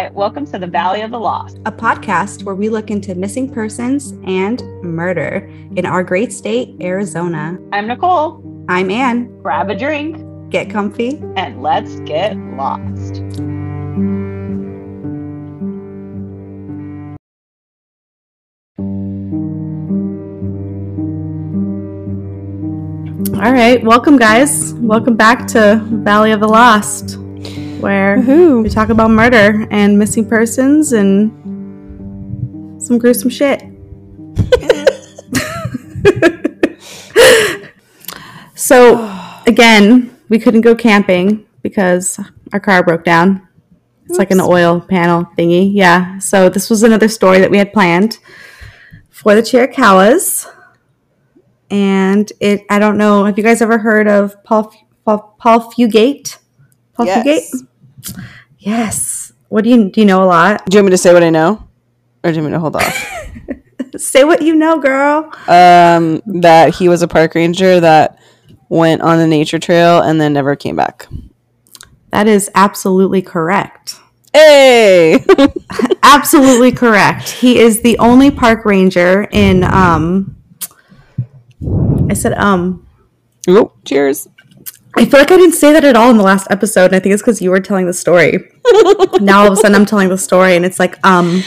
Hi, welcome to the Valley of the Lost, a podcast where we look into missing persons and murder in our great state, Arizona. I'm Nicole. I'm Anne. Grab a drink, get comfy, and let's get lost. All right, welcome, guys. Welcome back to Valley of the Lost where Woo-hoo. we talk about murder and missing persons and some gruesome shit. so, again, we couldn't go camping because our car broke down. It's Oops. like an oil panel thingy. Yeah. So, this was another story that we had planned for the Chiricahuas. And it, I don't know, have you guys ever heard of Paul, Paul, Paul Fugate? Paul yes. Fugate? Yes. What do you do? You know a lot. Do you want me to say what I know, or do you want me to hold off? say what you know, girl. Um, that he was a park ranger that went on a nature trail and then never came back. That is absolutely correct. Hey, absolutely correct. He is the only park ranger in um. I said um. Oh, cheers. I feel like I didn't say that at all in the last episode, and I think it's because you were telling the story. now all of a sudden I'm telling the story, and it's like, um,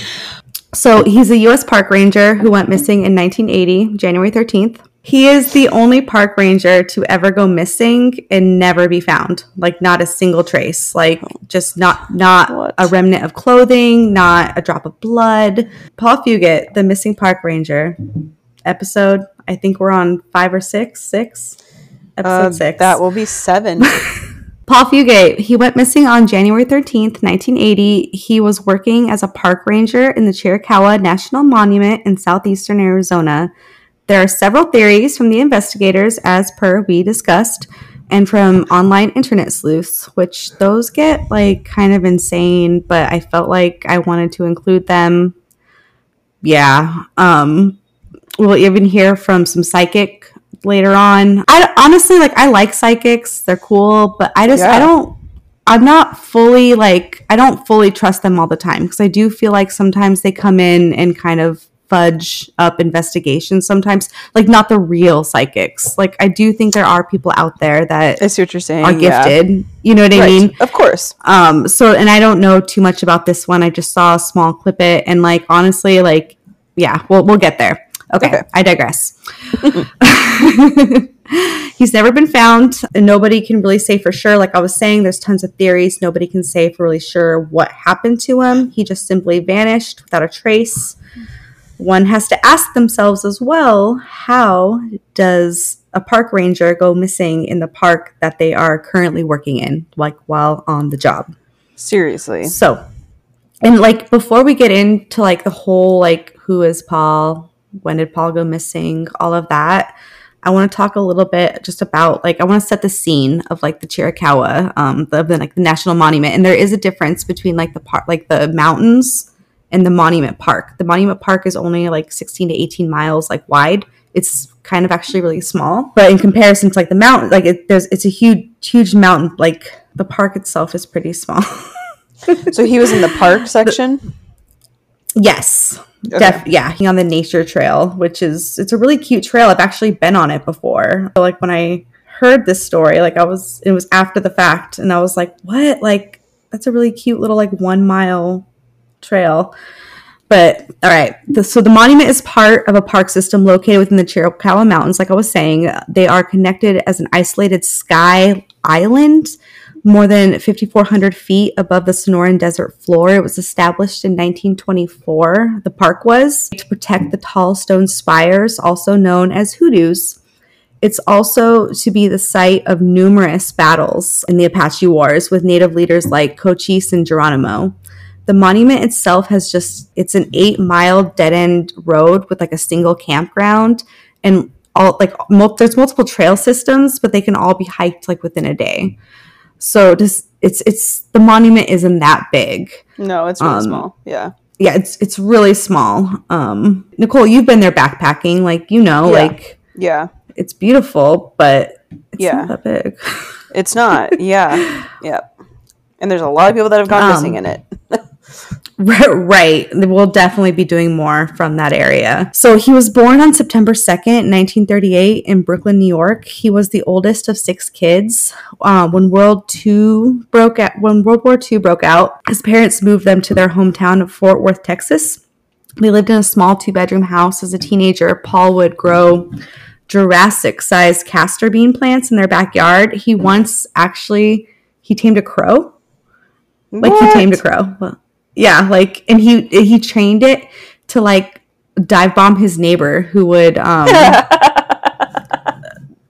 so he's a U.S. park ranger who went missing in 1980, January 13th. He is the only park ranger to ever go missing and never be found. Like not a single trace. Like just not not what? a remnant of clothing, not a drop of blood. Paul Fugate, the missing park ranger, episode. I think we're on five or six, six episode uh, six. That will be seven. Paul Fugate, he went missing on January 13th, 1980. He was working as a park ranger in the Chiricahua National Monument in southeastern Arizona. There are several theories from the investigators, as per we discussed, and from online internet sleuths, which those get like kind of insane, but I felt like I wanted to include them. Yeah. Um, we'll even hear from some psychic later on. I honestly like I like psychics. They're cool, but I just yeah. I don't I'm not fully like I don't fully trust them all the time because I do feel like sometimes they come in and kind of fudge up investigations sometimes like not the real psychics like i do think there are people out there that i see what you're saying are gifted yeah. you know what i right. mean of course um so and i don't know too much about this one i just saw a small clip it and like honestly like yeah we'll, we'll get there Okay, okay. I digress. He's never been found, and nobody can really say for sure. Like I was saying, there's tons of theories. Nobody can say for really sure what happened to him. He just simply vanished without a trace. One has to ask themselves as well how does a park ranger go missing in the park that they are currently working in, like while on the job? Seriously. So, and like before we get into like the whole like who is Paul, when did Paul go missing, all of that. I want to talk a little bit just about like I want to set the scene of like the Chiricahua, um, the, the like the national monument, and there is a difference between like the part like the mountains and the monument park. The monument park is only like 16 to 18 miles like wide. It's kind of actually really small, but in comparison to like the mountain, like it, there's it's a huge huge mountain. Like the park itself is pretty small. so he was in the park section. The, yes. Okay. Def- yeah, on the nature trail, which is it's a really cute trail. I've actually been on it before. Like when I heard this story, like I was it was after the fact, and I was like, what? Like that's a really cute little like one mile trail. But all right, the, so the monument is part of a park system located within the Chiricahua Mountains. Like I was saying, they are connected as an isolated sky island more than 5,400 feet above the Sonoran Desert floor. It was established in 1924, the park was, to protect the tall stone spires, also known as hoodoos. It's also to be the site of numerous battles in the Apache Wars with native leaders like Cochise and Geronimo. The monument itself has just, it's an eight mile dead end road with like a single campground and all like mul- there's multiple trail systems, but they can all be hiked like within a day. So just it's it's the monument isn't that big. No, it's really um, small. Yeah. Yeah, it's it's really small. Um Nicole, you've been there backpacking, like you know, yeah. like Yeah. It's beautiful, but it's yeah. not that big. it's not. Yeah. yeah. And there's a lot of people that have gone um, missing in it. Right. We'll definitely be doing more from that area. So he was born on September 2nd, 1938, in Brooklyn, New York. He was the oldest of six kids. Uh, when World II broke out, when World War II broke out, his parents moved them to their hometown of Fort Worth, Texas. They lived in a small two bedroom house. As a teenager, Paul would grow Jurassic sized castor bean plants in their backyard. He once actually he tamed a crow. Like he tamed a crow. Well, yeah, like and he he trained it to like dive bomb his neighbor who would um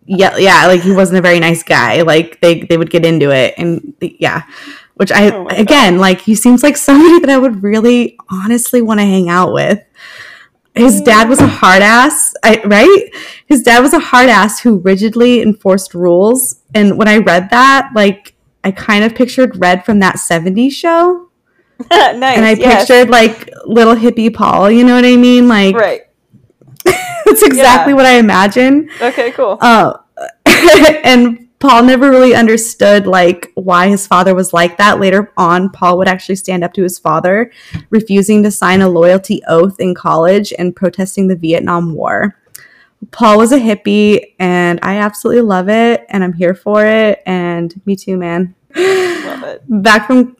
yeah yeah like he wasn't a very nice guy. Like they they would get into it and yeah. Which i Oh again like he seems like somebody that i would really honestly want to hang out with. His dad was a hard ass I, right? His dad was a hard ass who rigidly enforced rules. And when i read that like i kind of pictured red from that 70s show nice. and i yes. pictured like little hippie paul you know what i mean like right. that's exactly Yeah. what i imagine. Okay. Cool. uh, and Paul never really understood like why his father was like that. Later on, Paul would actually stand up to his father, refusing to sign a loyalty oath in college and protesting the Vietnam War. Paul was a hippie, and I absolutely love it, and I'm here for it. And me too, man. Love it. Back from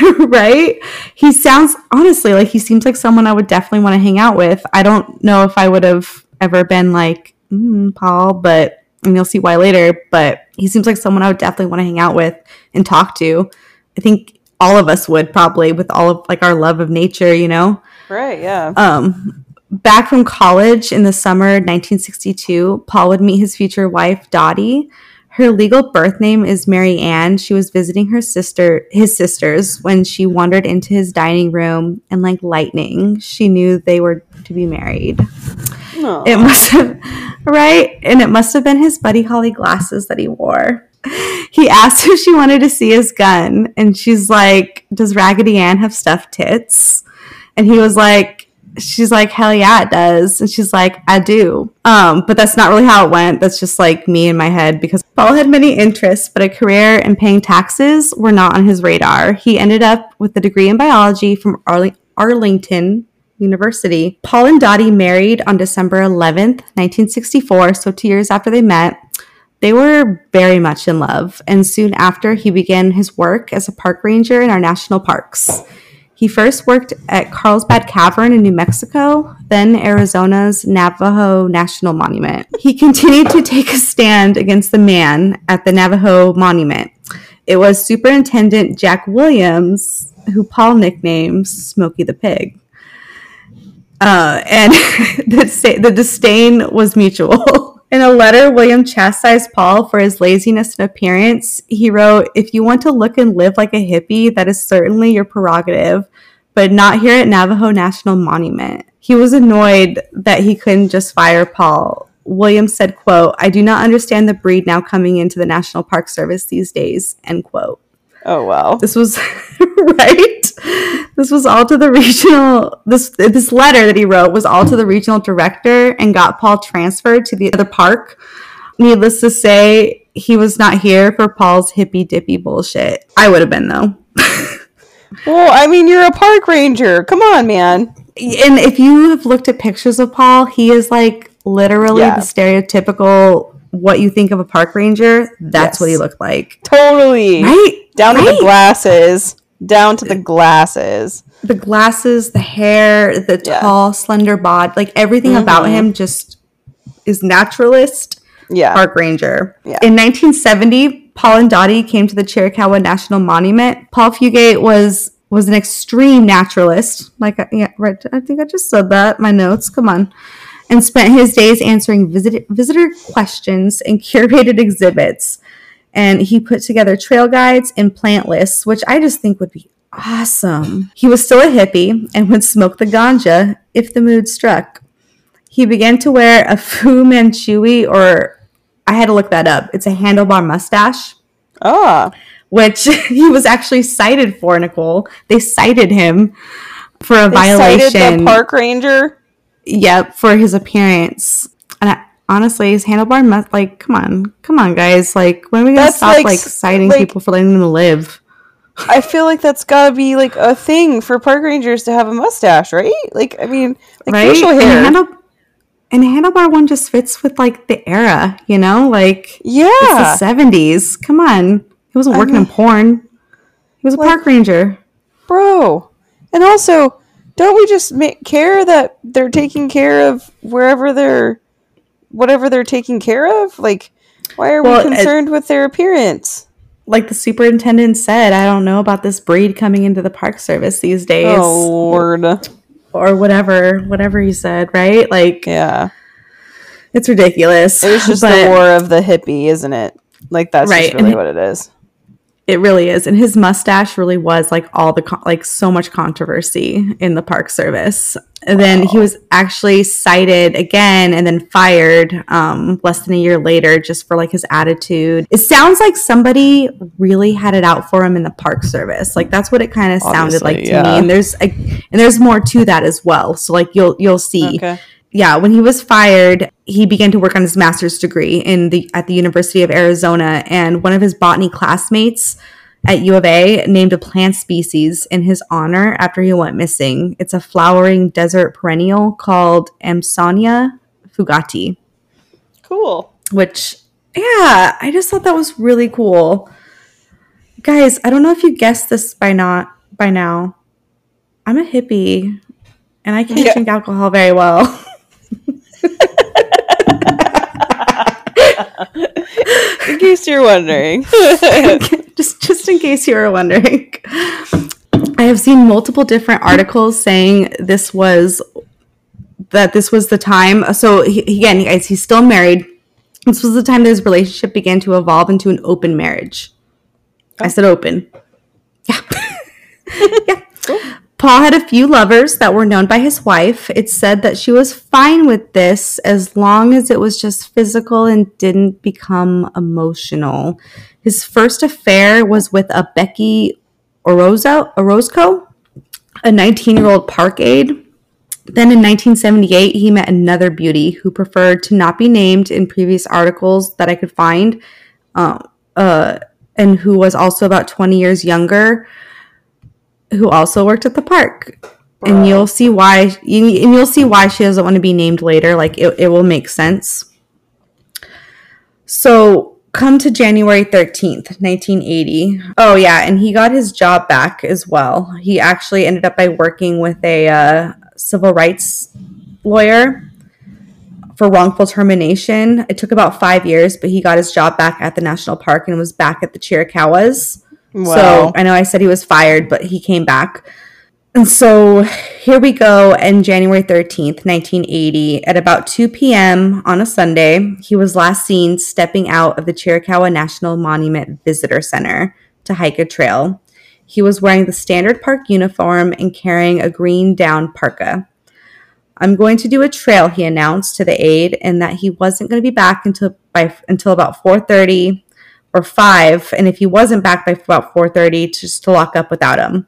right, he sounds honestly like he seems like someone I would definitely want to hang out with. I don't know if I would have ever been like mm, Paul, but and you'll see why later. But he seems like someone I would definitely want to hang out with and talk to. I think all of us would probably with all of like our love of nature, you know. Right. Yeah. Um, back from college in the summer 1962, Paul would meet his future wife, Dottie. Her legal birth name is Mary Ann. She was visiting her sister, his sisters, when she wandered into his dining room, and like lightning, she knew they were to be married. Aw. It must have, right? And it must have been his Buddy Holly glasses that he wore. He asked if she wanted to see his gun, and she's like, Does Raggedy Ann have stuffed tits? And he was like, She's like, Hell yeah, it does. And she's like, I do. Um, but that's not really how it went. That's just like me in my head because Paul had many interests, but a career and paying taxes were not on his radar. He ended up with a degree in biology from Arling- Arlington University. Paul and Dottie married on December 11th, 1964, so two years after they met. They were very much in love, and soon after, he began his work as a park ranger in our national parks. He first worked at Carlsbad Cavern in New Mexico, then Arizona's Navajo National Monument. He continued to take a stand against the man at the Navajo Monument. It was Superintendent Jack Williams, who Paul nicknamed Smokey the Pig. Uh, and the, the disdain was mutual. In a letter, William chastised Paul for his laziness and appearance. He wrote, If you want to look and live like a hippie, that is certainly your prerogative, but not here at Navajo National Monument. He was annoyed that he couldn't just fire Paul. William said, quote, I do not understand the breed now coming into the National Park Service these days, end quote. Oh wow. This was right. This was all to the regional. This this letter that he wrote was all to the regional director and got Paul transferred to the other park. Needless to say, he was not here for Paul's hippy dippy bullshit. I would have been though. Well, I mean, you're a park ranger. Come on, man. And if you have looked at pictures of Paul, he is like literally Yeah. the stereotypical what you think of a park ranger. That's Yes. what he looked like. Totally. Right? Down to the glasses. Down to the glasses. the glasses, the hair, the Yeah. tall, slender bod, like everything about Mhm. him just is naturalist Yeah. park ranger. Yeah. In 1970, Paul and Dottie came to the Chiricahua National Monument. Paul Fugate was was an extreme naturalist. Like I- yeah, right. I think I just said that. My notes. Come on. And spent his days answering visit, visitor questions and curated exhibits. And he put together trail guides and plant lists, which I just think would be awesome. He was still a hippie and would smoke the ganja if the mood struck. He began to wear a Fu Manchu, or I had to look that up. It's a handlebar mustache, Oh. which he was actually cited for, Nicole. They cited him for a They violation. cited the park ranger. Yep, for his appearance. And I, honestly, his handlebar must like, come on, come on, guys. Like, when are we gonna That's stop like like, citing like- people for letting them live? I feel like that's gotta be like a thing for park rangers to have a mustache, right? Like, I mean, like right? facial And, hair. handle- and the handlebar one just fits with like the era, you know? Like yeah, it's the 70s. Come on. He wasn't I working in porn. He was a Like- park ranger. bro. And also, don't we just make care that they're taking care of wherever they're, whatever they're taking care of? Like, why are Well, we it- concerned with their appearance? Like the superintendent said, I don't know about this breed coming into the park service these days. Oh lord, Or whatever, whatever he said, right? Like yeah. it's ridiculous. It's just But- the war of the hippie, isn't it? Like that's Right, just really it- what it is. It really is, and his mustache really was like all the con- like so much controversy in the Park Service. And then he was actually cited again and then fired um, less than a year later just for like his attitude. It sounds like somebody really had it out for him in the Park Service. Like that's what it kind of sounded like to Obviously, me. And there's like, and there's more to that as well. So like you'll you'll see Okay. yeah, when he was fired, he began to work on his master's degree in the at the University of Arizona, and one of his botany classmates at U of A named a plant species in his honor after he went missing. It's a flowering desert perennial called Amsonia fugatei, Cool. which yeah, I just thought that was really cool. Guys, I don't know if you guessed this by not by now. I'm a hippie and I can't Yeah. drink alcohol very well. In case you're wondering. just just in case you were wondering. I have seen multiple different articles saying this was that this was the time so he, again guys he's still married. This was the time that his relationship began to evolve into an open marriage. I oh. said open. Yeah. Yeah Paul had a few lovers that were known by his wife. It's said that she was fine with this as long as it was just physical and didn't become emotional. His first affair was with a Becky Orozco, Orozco a 19 year old park aide. Then in 1978, he met another beauty who preferred to not be named in previous articles that I could find, uh, uh, and who was also about 20 years younger who also worked at the park. And you'll see why and you'll see why she doesn't want to be named later. Like it, it will make sense. So come to January 13th, 1980. Oh yeah, and he got his job back as well. He actually ended up by working with a uh, civil rights lawyer for wrongful termination. It took about five years, but he got his job back at the national park and was back at the Chiricahuas. So I know I said he was fired, but he came back. And so here we go. And January 13th, 1980, at about 2 p.m. on a Sunday, he was last seen stepping out of the Chiricahua National Monument Visitor Center to hike a trail. He was wearing the standard park uniform and carrying a green down parka. I'm going to do a trail, he announced to the aide, and that he wasn't going to be back until by until about 4:30 or 5, and if he wasn't back by about 4:30, just to lock up without him.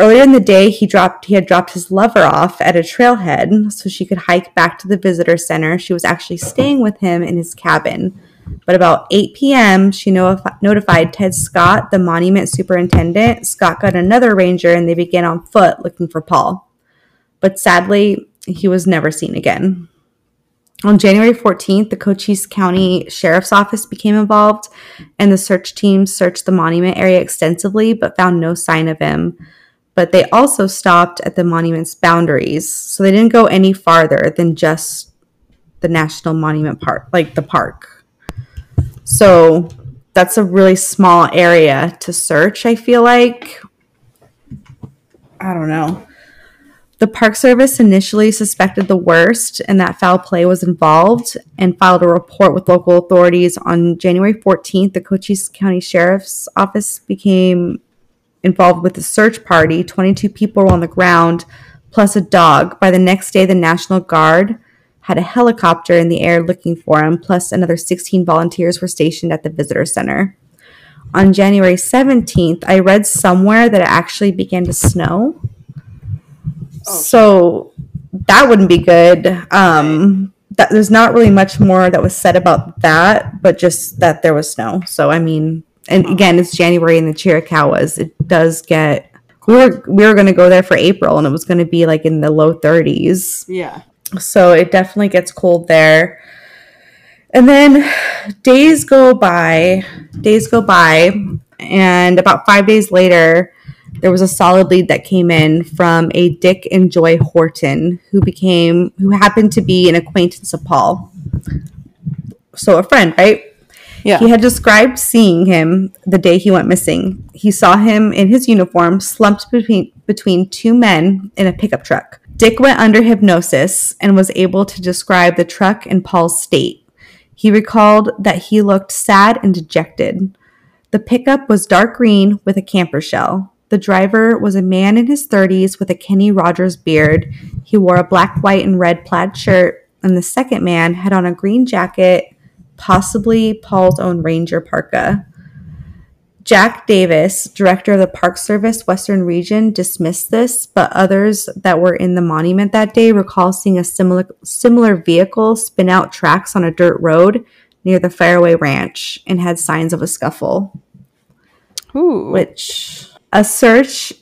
Earlier in the day, he dropped he had dropped his lover off at a trailhead so she could hike back to the visitor center. She was actually staying with him in his cabin. But about 8 p.m., she notif- notified Ted Scott, the monument superintendent. Scott got another ranger and they began on foot looking for Paul. But sadly, he was never seen again. On January 14th, the Cochise County Sheriff's Office became involved, and the search team searched the monument area extensively but found no sign of him. But they also stopped at the monument's boundaries, so they didn't go any farther than just the National Monument Park, like the park. So that's a really small area to search, I feel like. I don't know. The Park Service initially suspected the worst and that foul play was involved and filed a report with local authorities. On January 14th, the Cochise County Sheriff's Office became involved with the search party. 22 people were on the ground, plus a dog. By the next day, the National Guard had a helicopter in the air looking for him, plus another 16 volunteers were stationed at the visitor center. On January 17th, I read somewhere that it actually began to snow. So that wouldn't be good. Um, that there's not really much more that was said about that, but just that there was snow. So I mean, and again, it's January in the Chiricahuas. It does get. We were we were going to go there for April, and it was going to be like in the low 30s. Yeah. So it definitely gets cold there. And then days go by, days go by, and about five days later, there was a solid lead that came in from a Dick and Joy Horton, who became who happened to be an acquaintance of Paul. So a friend, right? Yeah. He had described seeing him the day he went missing. He saw him in his uniform slumped between between two men in a pickup truck. Dick went under hypnosis and was able to describe the truck and Paul's state. He recalled that he looked sad and dejected. The pickup was dark green with a camper shell. The driver was a man in his 30s with a Kenny Rogers beard. He wore a black, white, and red plaid shirt, and the second man had on a green jacket, possibly Paul's own Ranger parka. Jack Davis, director of the Park Service Western Region, dismissed this, but others that were in the monument that day recall seeing a similar similar vehicle spin out tracks on a dirt road near the Faraway Ranch and had signs of a scuffle. Ooh. Which a search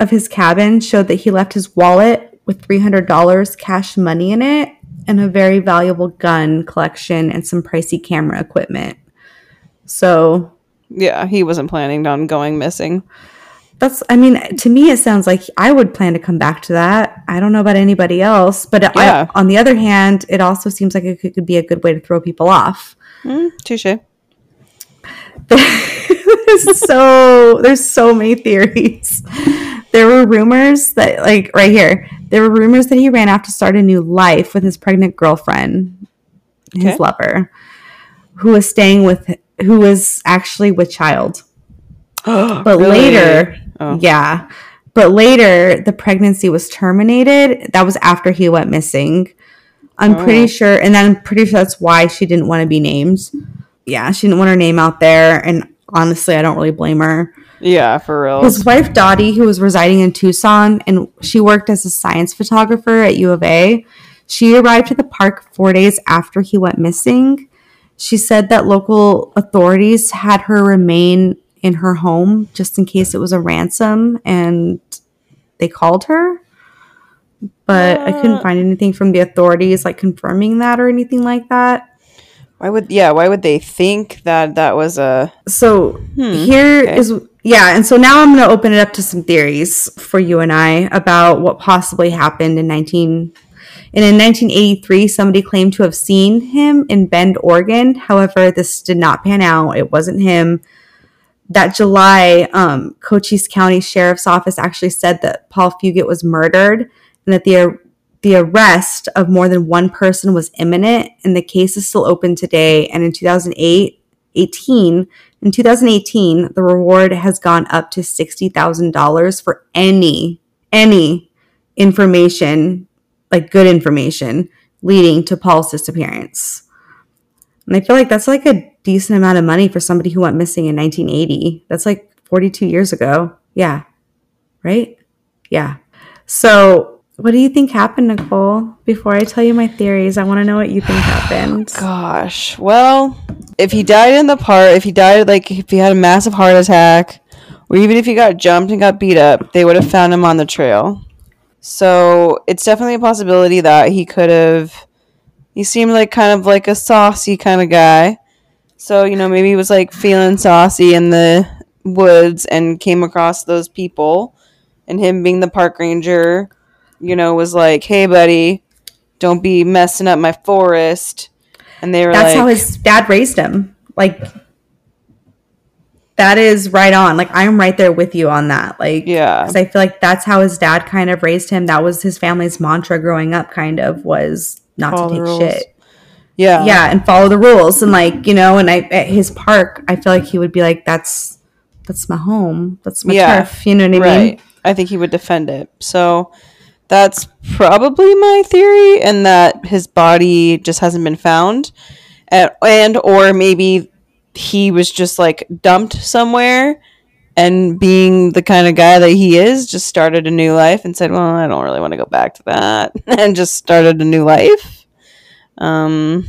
of his cabin showed that he left his wallet with $300 cash money in it and a very valuable gun collection and some pricey camera equipment. So yeah, he wasn't planning on going missing. that's, I mean, to me, it sounds like I would plan to come back to that. I don't know about anybody else, but Yeah. I, on the other hand, it also seems like it could, could be a good way to throw people off. Mm, touche. there's so there's so many theories. There were rumors that like right here, there were rumors that he ran off to start a new life with his pregnant girlfriend, his lover, who was staying with who was actually with child. But Really? later, Oh. yeah. But later the pregnancy was terminated. That was after he went missing. I'm Oh. pretty sure and then I'm pretty sure that's why she didn't want to be named. Yeah, she didn't want her name out there and honestly, I don't really blame her. Yeah, for real. His wife Dottie, who was residing in Tucson and she worked as a science photographer at U of A, she arrived at the park four days after he went missing. She said that local authorities had her remain in her home just in case it was a ransom and they called her. But I couldn't Uh. find anything from the authorities like confirming that or anything like that. Why would yeah? Why would they think that that was a? So Hmm, here okay. is yeah, and so now I'm going to open it up to some theories for you and I about what possibly happened in 19 and in 1983 somebody claimed to have seen him in Bend, Oregon. However, this did not pan out. It wasn't him. That July, um, Cochise County Sheriff's Office actually said that Paul Fugate was murdered and that the the arrest of more than one person was imminent, and the case is still open today. And in 2008, 18, in 2018, the reward has gone up to $60,000 for any, any information, like good information, leading to Paul's disappearance. And I feel like that's like a decent amount of money for somebody who went missing in 1980. That's like 42 years ago. Yeah. Right? Yeah. So, what do you think happened, Nicole? Before I tell you my theories, I want to know what you think happened. Gosh. Well, if he died in the park, if he died like if he had a massive heart attack, or even if he got jumped and got beat up, they would have found him on the trail. So it's definitely a possibility that he could have. He seemed like kind of like a saucy kind of guy. So you know maybe he was like feeling saucy in the woods and came across those people, and him being the park ranger, you know, was like, "Hey, buddy, don't be messing up my forest." And they were That's like, how his dad raised him. Like that is right on. Like I'm right there with you on that. Like Yeah. because I feel like that's how his dad kind of raised him. That was his family's mantra growing up. Kind of was not Follow to take shit. yeah, Yeah, and follow the rules and like you know. And I at his park, I feel like he would be like, "That's that's my home. That's my Yeah. turf." You know what I right. mean? I think he would defend it. So that's probably my theory, and that his body just hasn't been found, and, and or maybe he was just like dumped somewhere. And being the kind of guy that he is, just started a new life and said, "Well, I don't really want to go back to that," and just started a new life. Um,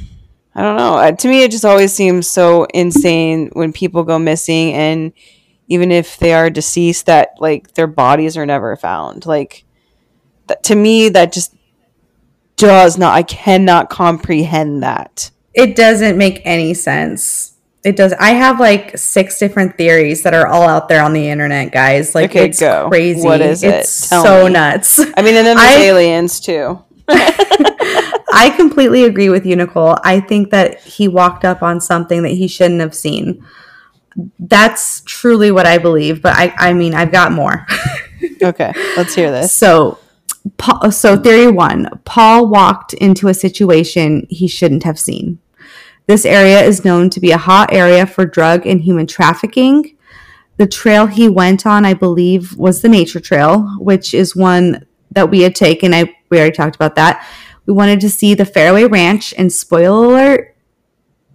I don't know. Uh, to me, it just always seems so insane when people go missing, and even if they are deceased, that like their bodies are never found. Like that, to me, that just does not. I cannot comprehend that. It doesn't make any sense. It does. I have like six different theories that are all out there on the internet, guys. Like Okay, it's go. crazy. What is it? It's so me. nuts. I mean, and then there's I- aliens too. I completely agree with you, Nicole. I think that he walked up on something that he shouldn't have seen. That's truly what I believe, but I, I mean, I've got more. Okay, let's hear this. So, Paul, so theory one: Paul walked into a situation he shouldn't have seen. This area is known to be a hot area for drug and human trafficking. The trail he went on, I believe, was the nature trail, which is one that we had taken. I we already talked about that. We wanted to see the Faraway Ranch, and spoiler alert,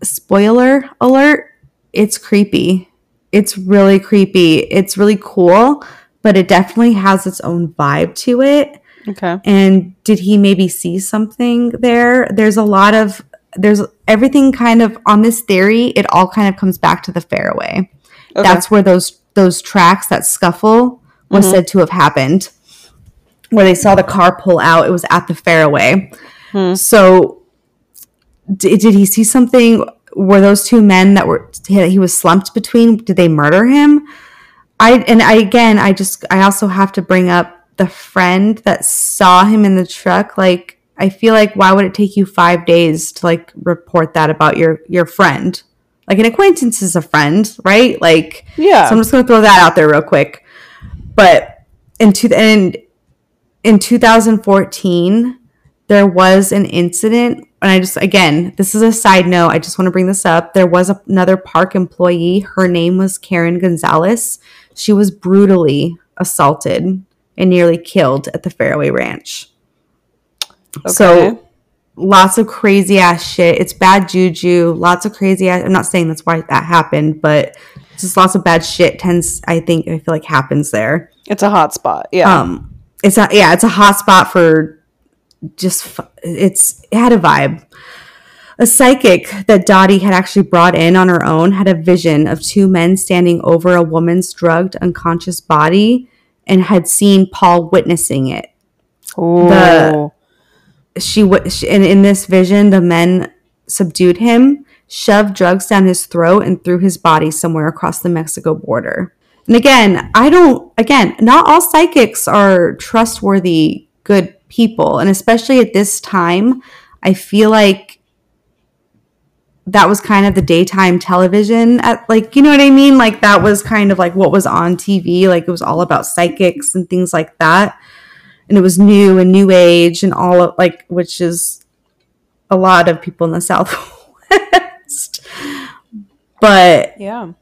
spoiler alert, it's creepy. It's really creepy. It's really cool, but it definitely has its own vibe to it. Okay. And did he maybe see something there? There's a lot of there's everything kind of on this theory, it all kind of comes back to the Faraway. Okay. That's where those those tracks, that scuffle was Mhm. said to have happened. Where they saw the car pull out, it was at the Faraway. Hmm. So did, did he see something? Were those two men that were that he was slumped between? Did they murder him? I and I again, I just I also have to bring up the friend that saw him in the truck. Like I feel like why would it take you five days to like report that about your your friend? Like an acquaintance is a friend, right? Like Yeah. so I'm just gonna throw that out there real quick. But in two and in 2014, there was an incident, and I just again, this is a side note. I just want to bring this up. There was a, another park employee. Her name was Karen Gonzalez. She was brutally assaulted and nearly killed at the Faraway Ranch. Okay. So lots of crazy ass shit. It's bad juju. Lots of crazy ass. I'm not saying that's why that happened, but just lots of bad shit tends. I think I feel like happens there. it's a hot spot. Yeah. Um, it's a yeah, it's a hot spot for just. It's it had a vibe. A psychic that Dottie had actually brought in on her own had a vision of two men standing over a woman's drugged, unconscious body, and had seen Paul witnessing it. Ooh. she was in, in this vision the men subdued him shoved drugs down his throat and threw his body somewhere across the mexico border. And again i don't again not all psychics are trustworthy good people. And especially at this time i feel like that was kind of the daytime television at like you know what i mean? Like that was kind of like what was on tv like it was all about psychics and things like that. And it was new and new age and all of like which is a lot of people in the southwest. But yeah.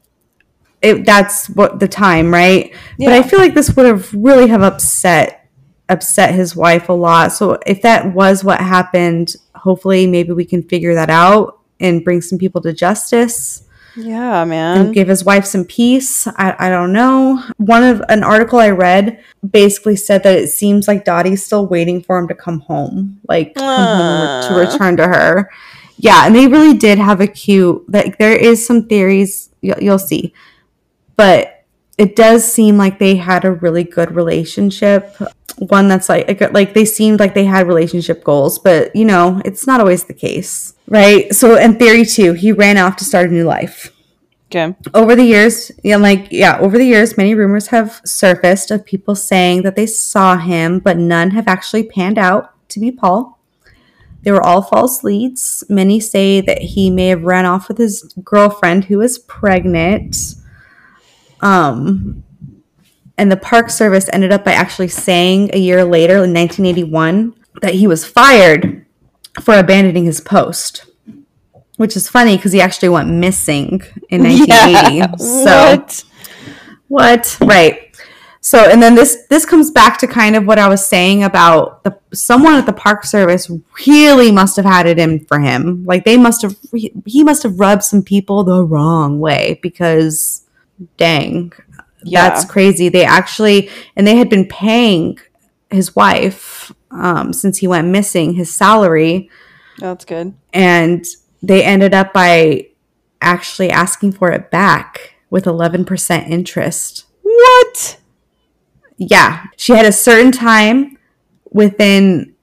it, that's what the time right? But i feel like this would have really have upset upset his wife a lot. So if that was what happened hopefully maybe we can figure that out and bring some people to justice Yeah, man. and give his wife some peace. I, I don't know. One of an article I read basically said that it seems like Dottie's still waiting for him to come home, like come home to ah. return to her. Yeah, and they really did have a cute. Like there is some theories you'll, you'll see, but it does seem like they had a really good relationship. One that's like like- they seemed like they had relationship goals, but you know it's not always the case, right? So in theory two, he ran off to start a new life Okay. over the years, yeah, like yeah, over the years, many rumors have surfaced of people saying that they saw him, but none have actually panned out to be Paul. They were all false leads. Many say that he may have ran off with his girlfriend who was pregnant. Um, and the Park Service ended up by actually saying a year later, in 1981, that he was fired for abandoning his post, which is funny because he actually went missing in 1980. So What? what? Right. So and then this this comes back to kind of what I was saying about the someone at the Park Service really must have had it in for him. Like they must have he must have rubbed some people the wrong way because dang, Yeah. that's crazy. They actually and they had been paying his wife um, since he went missing his salary That's good. and they ended up by actually asking for it back with 11% interest. What? Yeah, she had a certain time within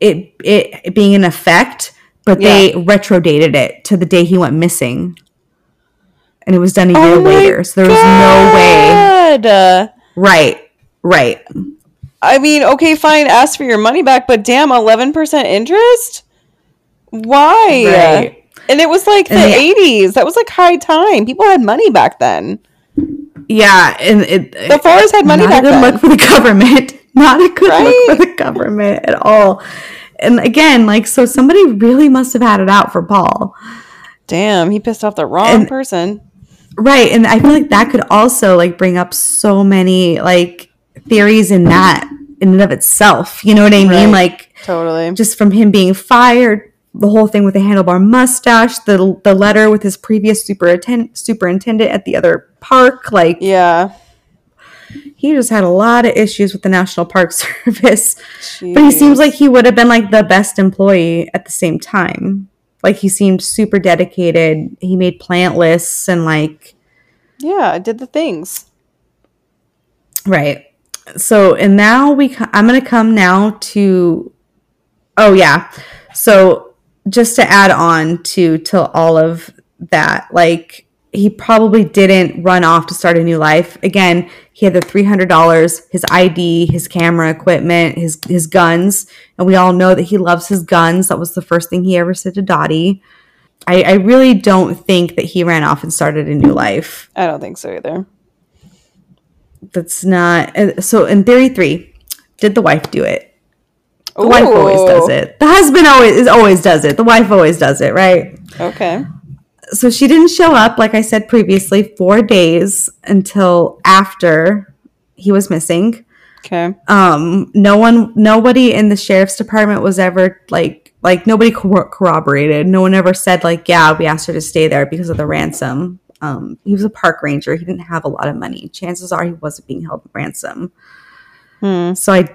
it it being in effect, but they retrodated it to the day he went missing. And it was done a year Oh later. So there was no way. Right. Right. I mean, okay, fine, ask for your money back, but damn, 11% interest? Why? Right. And it was like the And the- 80s. That was like high time. People had money back then. Yeah, and it The Forest had money back then. not a good look for the government. Not a good Right? look for the government at all. And again, like so somebody really must have had it out for Paul. Damn, he pissed off the wrong And- person. Right. And I feel like that could also like bring up so many like theories in that in and of itself. You know what I mean? Right. Like Totally. just from him being fired, the whole thing with the handlebar mustache, the the letter with his previous superintendent superintendent at the other park, like Yeah. he just had a lot of issues with the National Park Service. But he seems like he would have been like the best employee at the same time. Like he seemed super dedicated. He made plant lists and like Yeah, I did the things. right. So and now we I'm going to come now to Oh yeah. So just to add on to to all of that like he probably didn't run off to start a new life. Again, he had the three hundred dollars, his ID, his camera equipment, his his guns, and we all know that he loves his guns. That was the first thing he ever said to Dottie. I, I really don't think that he ran off and started a new life. I don't think so either. That's not uh, so. In theory three, did the wife do it? The wife always does it. The husband always is always does it. The wife always does it, right? Okay. So she didn't show up like i said previously four days until after he was missing. Okay. um no one nobody in the sheriff's department was ever like like nobody corro- corroborated. No one ever said like yeah we asked her to stay there because of the ransom. Um he was a park ranger. He didn't have a lot of money. Chances are he wasn't being held ransom. Hmm. so i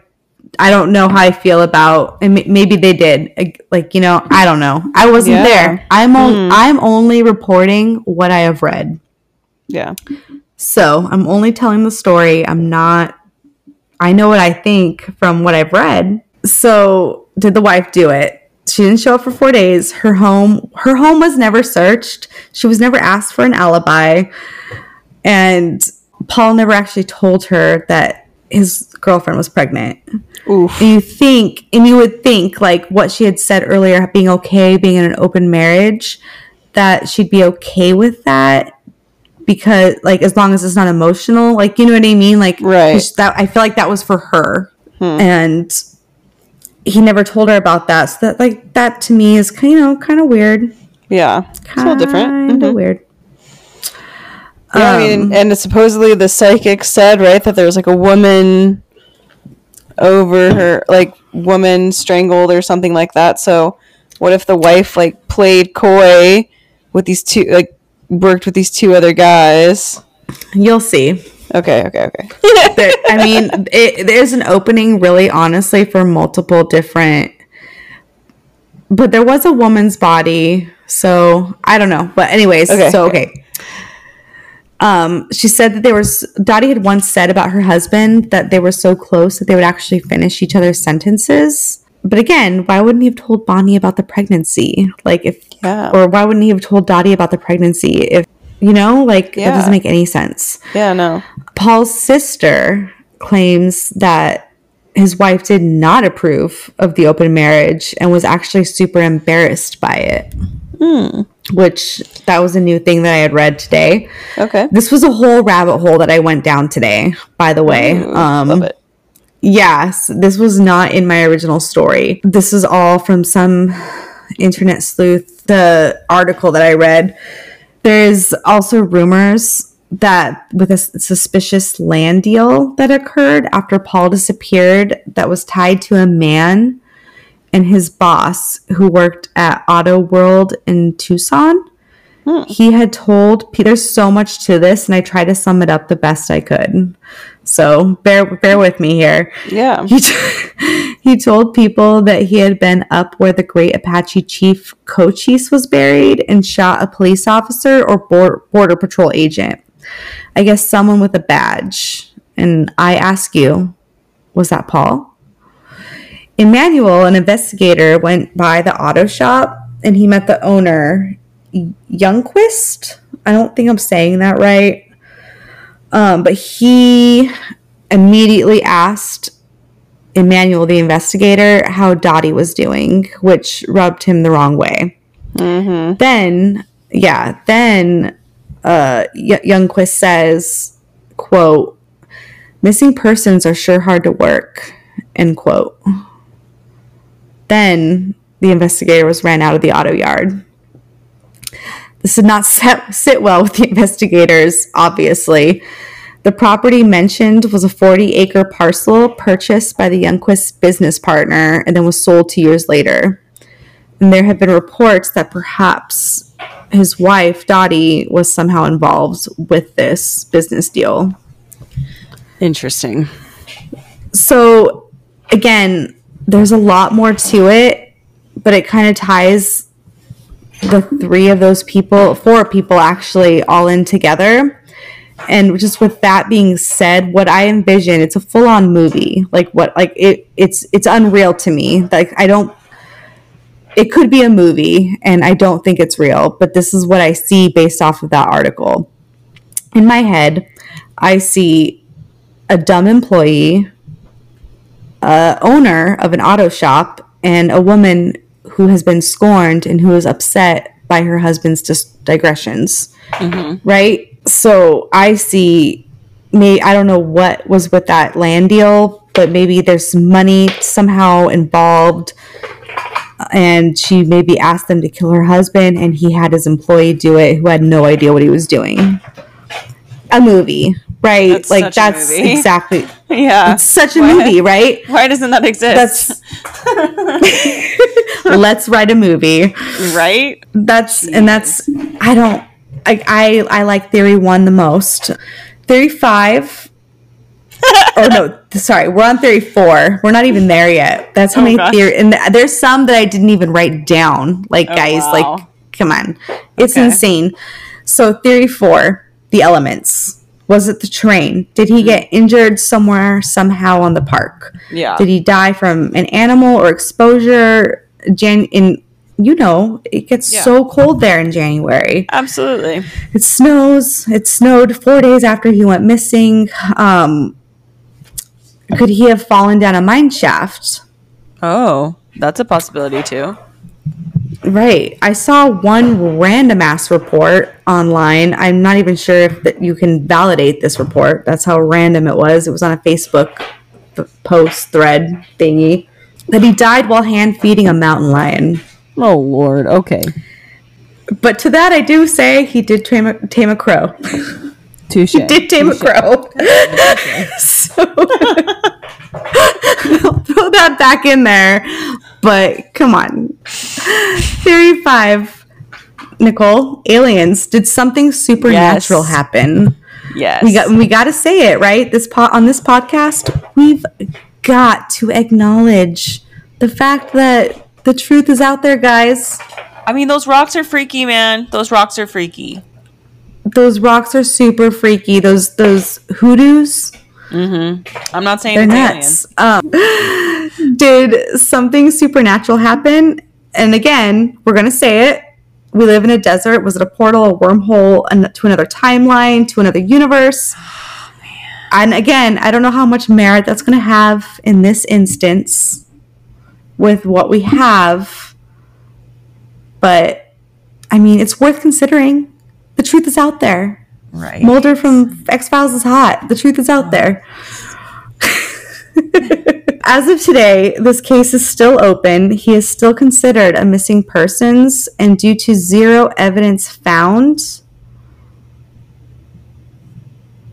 i don't know how i feel about and maybe they did like you know i don't know. I wasn't Yeah. there. I'm on, Hmm. i'm only reporting what i have read. Yeah. so i'm only telling the story. I'm not i know what i think from what i've read. So did the wife do it? She didn't show up for four days. Her home her home was never searched. She was never asked for an alibi. And paul never actually told her that his girlfriend was pregnant Oof. and you think and you would think like what she had said earlier being okay being in an open marriage that she'd be okay with that because like as long as it's not emotional like you know what i mean like Right. that i feel like that was for her Hmm. and he never told her about that so that like that to me is you know kind of weird Yeah. It's a little different. kind of Mhm. weird Yeah, I mean, Um, and supposedly the psychic said right that there was like a woman over her, like woman strangled or something like that. So, what if the wife like played coy with these two, like worked with these two other guys? you'll see Okay, okay, okay. there, I mean, it, there's an opening, really, honestly, for multiple different. But there was a woman's body, so I don't know. But anyways, Okay. so okay. Um, she said that there was Dottie had once said about her husband that they were so close that they would actually finish each other's sentences. But again, why wouldn't he have told Bonnie about the pregnancy? Like if, Yeah. or why wouldn't he have told Dottie about the pregnancy? If you know, like that doesn't make any sense. Yeah, no. Paul's sister claims that his wife did not approve of the open marriage and was actually super embarrassed by it. Which that was a new thing that I had read today. Okay. This was a whole rabbit hole that I went down today, by the way. Ooh, um love it. Yes, this was not in my original story. This is all from some internet sleuth. The article that I read. There's also rumors that with a suspicious land deal that occurred after Paul disappeared, that was tied to a man and his boss who worked at Auto World in Tucson. Hmm. He had told there's so much to this, and I tried to sum it up the best I could. So bear bear with me here Yeah. he, t- He told people that he had been up where the great Apache chief Cochise was buried and shot a police officer or bor- border patrol agent. I guess someone with a badge. And I ask you, was that Paul? Emmanuel, an investigator, went by the auto shop and he met the owner, Youngquist. I don't think I'm saying that right. Um, but he immediately asked Emmanuel, the investigator, how Dottie was doing, which rubbed him the wrong way. Mm-hmm. Then, yeah, then uh, y- Youngquist says, quote, missing persons are sure hard to work, end quote. Then the investigator was ran out of the auto yard. This did not set, sit well with the investigators, obviously. The property mentioned was a 40 acre parcel purchased by the Youngquist business partner and then was sold two years later. And there have been reports that perhaps his wife, Dottie, was somehow involved with this business deal. Interesting. So, again, there's a lot more to it, but it kind of ties the three of those people, four people actually, all in together. And just with that being said, what I envision, it's a full on movie. Like what like it it's it's unreal to me. Like I don't it could be a movie and I don't think it's real, but this is what I see based off of that article. In my head, I see a dumb employee, a owner of an auto shop, and a woman who has been scorned and who is upset by her husband's dis- digressions. Right? So I see may I don't know what was with that land deal, but maybe there's money somehow involved and she maybe asked them to kill her husband and he had his employee do it who had no idea what he was doing. A movie, right? That's like that's exactly Yeah. it's such a Why- movie, right? Why doesn't that exist? That's let's write a movie. right? That's and that's I don't I I, I like theory one the most. Theory five or no, sorry, we're on theory four. We're not even there yet. That's how Oh, many gosh. theory and th- there's some that I didn't even write down. Like Oh, guys, wow. like come on. It's Okay. insane. So theory four, the elements. Was it the train? Did he get injured somewhere somehow on the park? Yeah. Did he die from an animal or exposure? Jan in you know, it gets Yeah. so cold there in January. Absolutely. It snows. It snowed four days after he went missing. Um, could he have fallen down a mine shaft? Oh, that's a possibility too. Right. I saw one random ass report online. I'm not even sure if that you can validate this report. That's how random it was. It was on a Facebook post thread thingy that he died while hand feeding a mountain lion. Oh Lord. Okay. But to that, I do say he did tame a, tame a crow. Touche. He did tame a crow. so I'll throw that back in there. But come on. Theory five. Nicole, aliens. Did something supernatural Yes. happen? Yes. We got we got to say it right. This po- on this podcast, we've got to acknowledge the fact that the truth is out there, guys. I mean, those rocks are freaky, man. Those rocks are freaky. Those rocks are super freaky. Those those hoodoos. I'm not saying They're nuts. Um, did something supernatural happen? And again, we're gonna say it. We live in a desert. Was it a portal, a wormhole, an- to another timeline, to another universe? Oh, and again, I don't know how much merit that's gonna have in this instance with what we have, but I mean, it's worth considering. The truth is out there. Right. Mulder from X Files is hot. The truth is out oh. there. As of today, this case is still open. He is still considered a missing persons, and due to zero evidence found,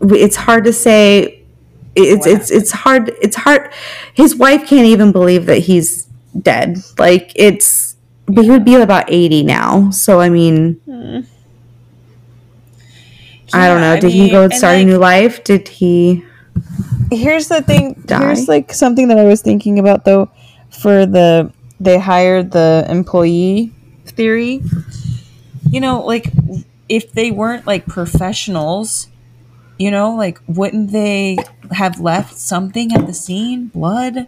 it's hard to say. It's it's it's hard. It's hard. His wife can't even believe that he's dead. Like it's. But he would be about eighty now. So I mean, I don't Yeah, know. I Did he go start a new life? Did he? Here's the thing. Die. Here's like something that I was thinking about though. for the they hired the employee theory. You know, like if they weren't like professionals, you know, like wouldn't they have left something at the scene? Blood,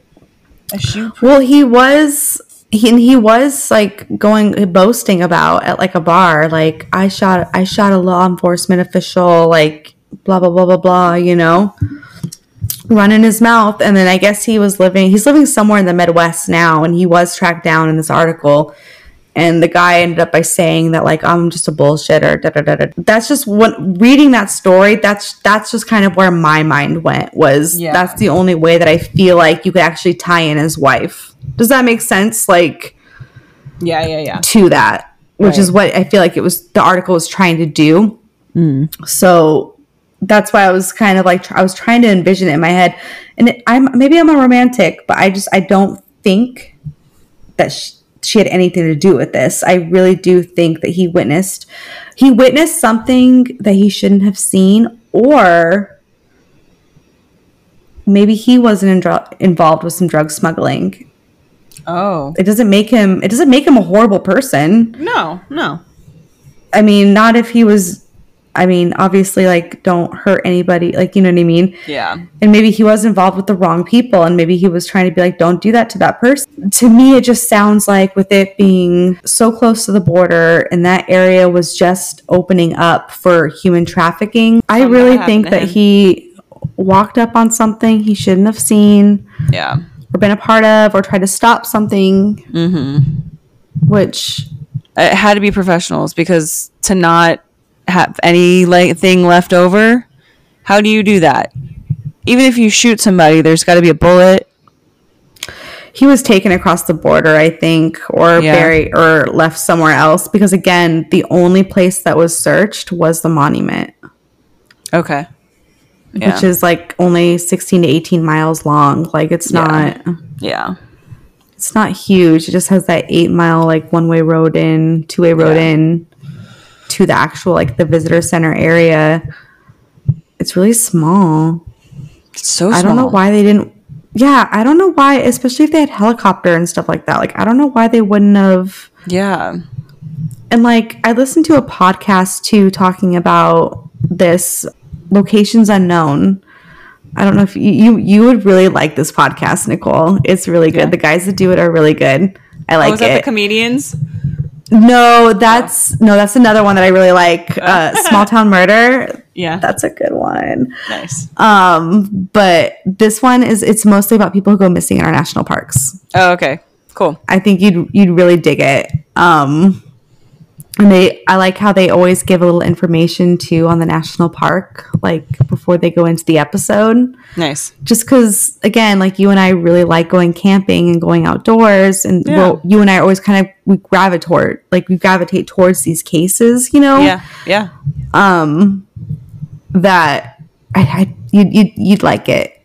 a shoe. print? Well, he was he and he was like going boasting about at like a bar, like I shot I shot a law enforcement official, like blah blah blah blah blah, you know, running his mouth. And then I guess he was living he's living somewhere in the Midwest now, and he was tracked down in this article. And the guy ended up by saying that like I'm just a bullshitter. Da, da, da, da. That's just what reading that story. That's that's just kind of where my mind went. Was Yeah. that's the only way that I feel like you could actually tie in his wife. Does that make sense? Like Yeah, yeah, yeah. to that, which is what I feel like it was the article was trying to do. Mm. So that's why I was kind of like I was trying to envision it in my head, and it, I'm maybe I'm a romantic, but I just I don't think that sh- she had anything to do with this. I really do think that he witnessed he witnessed something that he shouldn't have seen, or maybe he wasn't in dr- involved with some drug smuggling. Oh It doesn't make him it doesn't make him a horrible person. no, no. I mean, not if he was. I mean, obviously, like, don't hurt anybody. Like, you know what I mean? Yeah, And maybe he was involved with the wrong people, and maybe he was trying to be like, don't do that to that person. To me, it just sounds like with it being so close to the border and that area was just opening up for human trafficking, I Something really think that he walked up on something he shouldn't have seen yeah. or been a part of or tried to stop something, Mm-hmm. which It had to be professionals because to not have any like thing left over, how do you do that? Even if you shoot somebody, there's got to be a bullet. he was taken across the border, I think, or Yeah. buried or left somewhere else. Because again, the only place that was searched was the monument, Okay. Yeah. which is like only sixteen to eighteen miles long. Like it's Yeah. not yeah. it's not huge. It just has that eight mile like one way road in, two way road in to the actual like the visitor center area. It's really small. It's so I don't know why they didn't. Yeah, I don't know why, especially if they had helicopter and stuff like that. Like, I don't know why they wouldn't have. Yeah. And like, I listened to a podcast too talking about this locations unknown. I don't know if you you, you would really like this podcast, Nicole. It's really good. Yeah. The guys that do it are really good. I like Oh, like was that the it. comedians? No, that's no, that's another one that I really like. Uh, Small Town Murder. Yeah. That's a good one. nice. Um, but this one is it's mostly about people who go missing in our national parks. Oh, okay. Cool. I think you'd you'd really dig it. Um, and they I like how they always give a little information too on the national park, like before they go into the episode. Nice. Just because, again, like you and I really like going camping and going outdoors, and Yeah. well, you and I always kind of we gravitate like we gravitate towards these cases, you know. Yeah. Yeah. Um, that I, I you'd, you'd you'd like it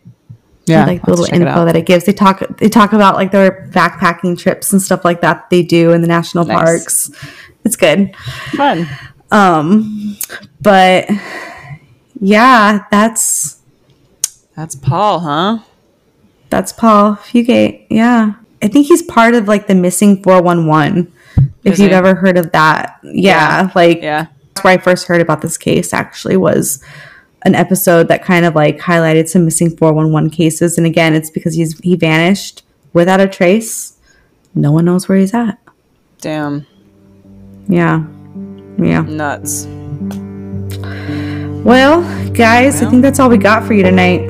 Yeah. like the I'll have to little check it info that it gives. They talk they talk about like their backpacking trips and stuff like that they do in the national Nice. parks. It's good. Fun. Um but yeah, that's That's Paul, huh? that's Paul Fugate. Yeah. I think he's part of like the missing 411. If Is you've he? ever heard of that. Yeah, like Yeah. that's where I first heard about this case actually was an episode that kind of like highlighted some missing 411 cases and again it's because he's he vanished without a trace no one knows where he's at Damn. Yeah yeah Nuts. well guys i think that's all we got for you tonight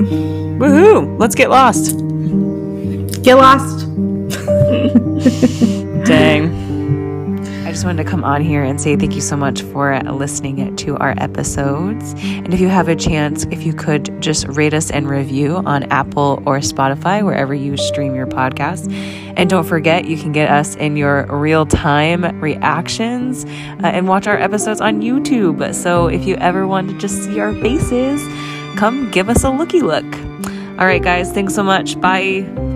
Woohoo! Let's get lost. get lost Dang. Just wanted to come on here and say thank you so much for listening to our episodes. And if you have a chance, if you could just rate us and review on Apple or Spotify, wherever you stream your podcast. And don't forget, you can get us in your real time reactions uh, and watch our episodes on YouTube. So if you ever want to just see our faces, come give us a looky look. All right, guys, thanks so much. Bye.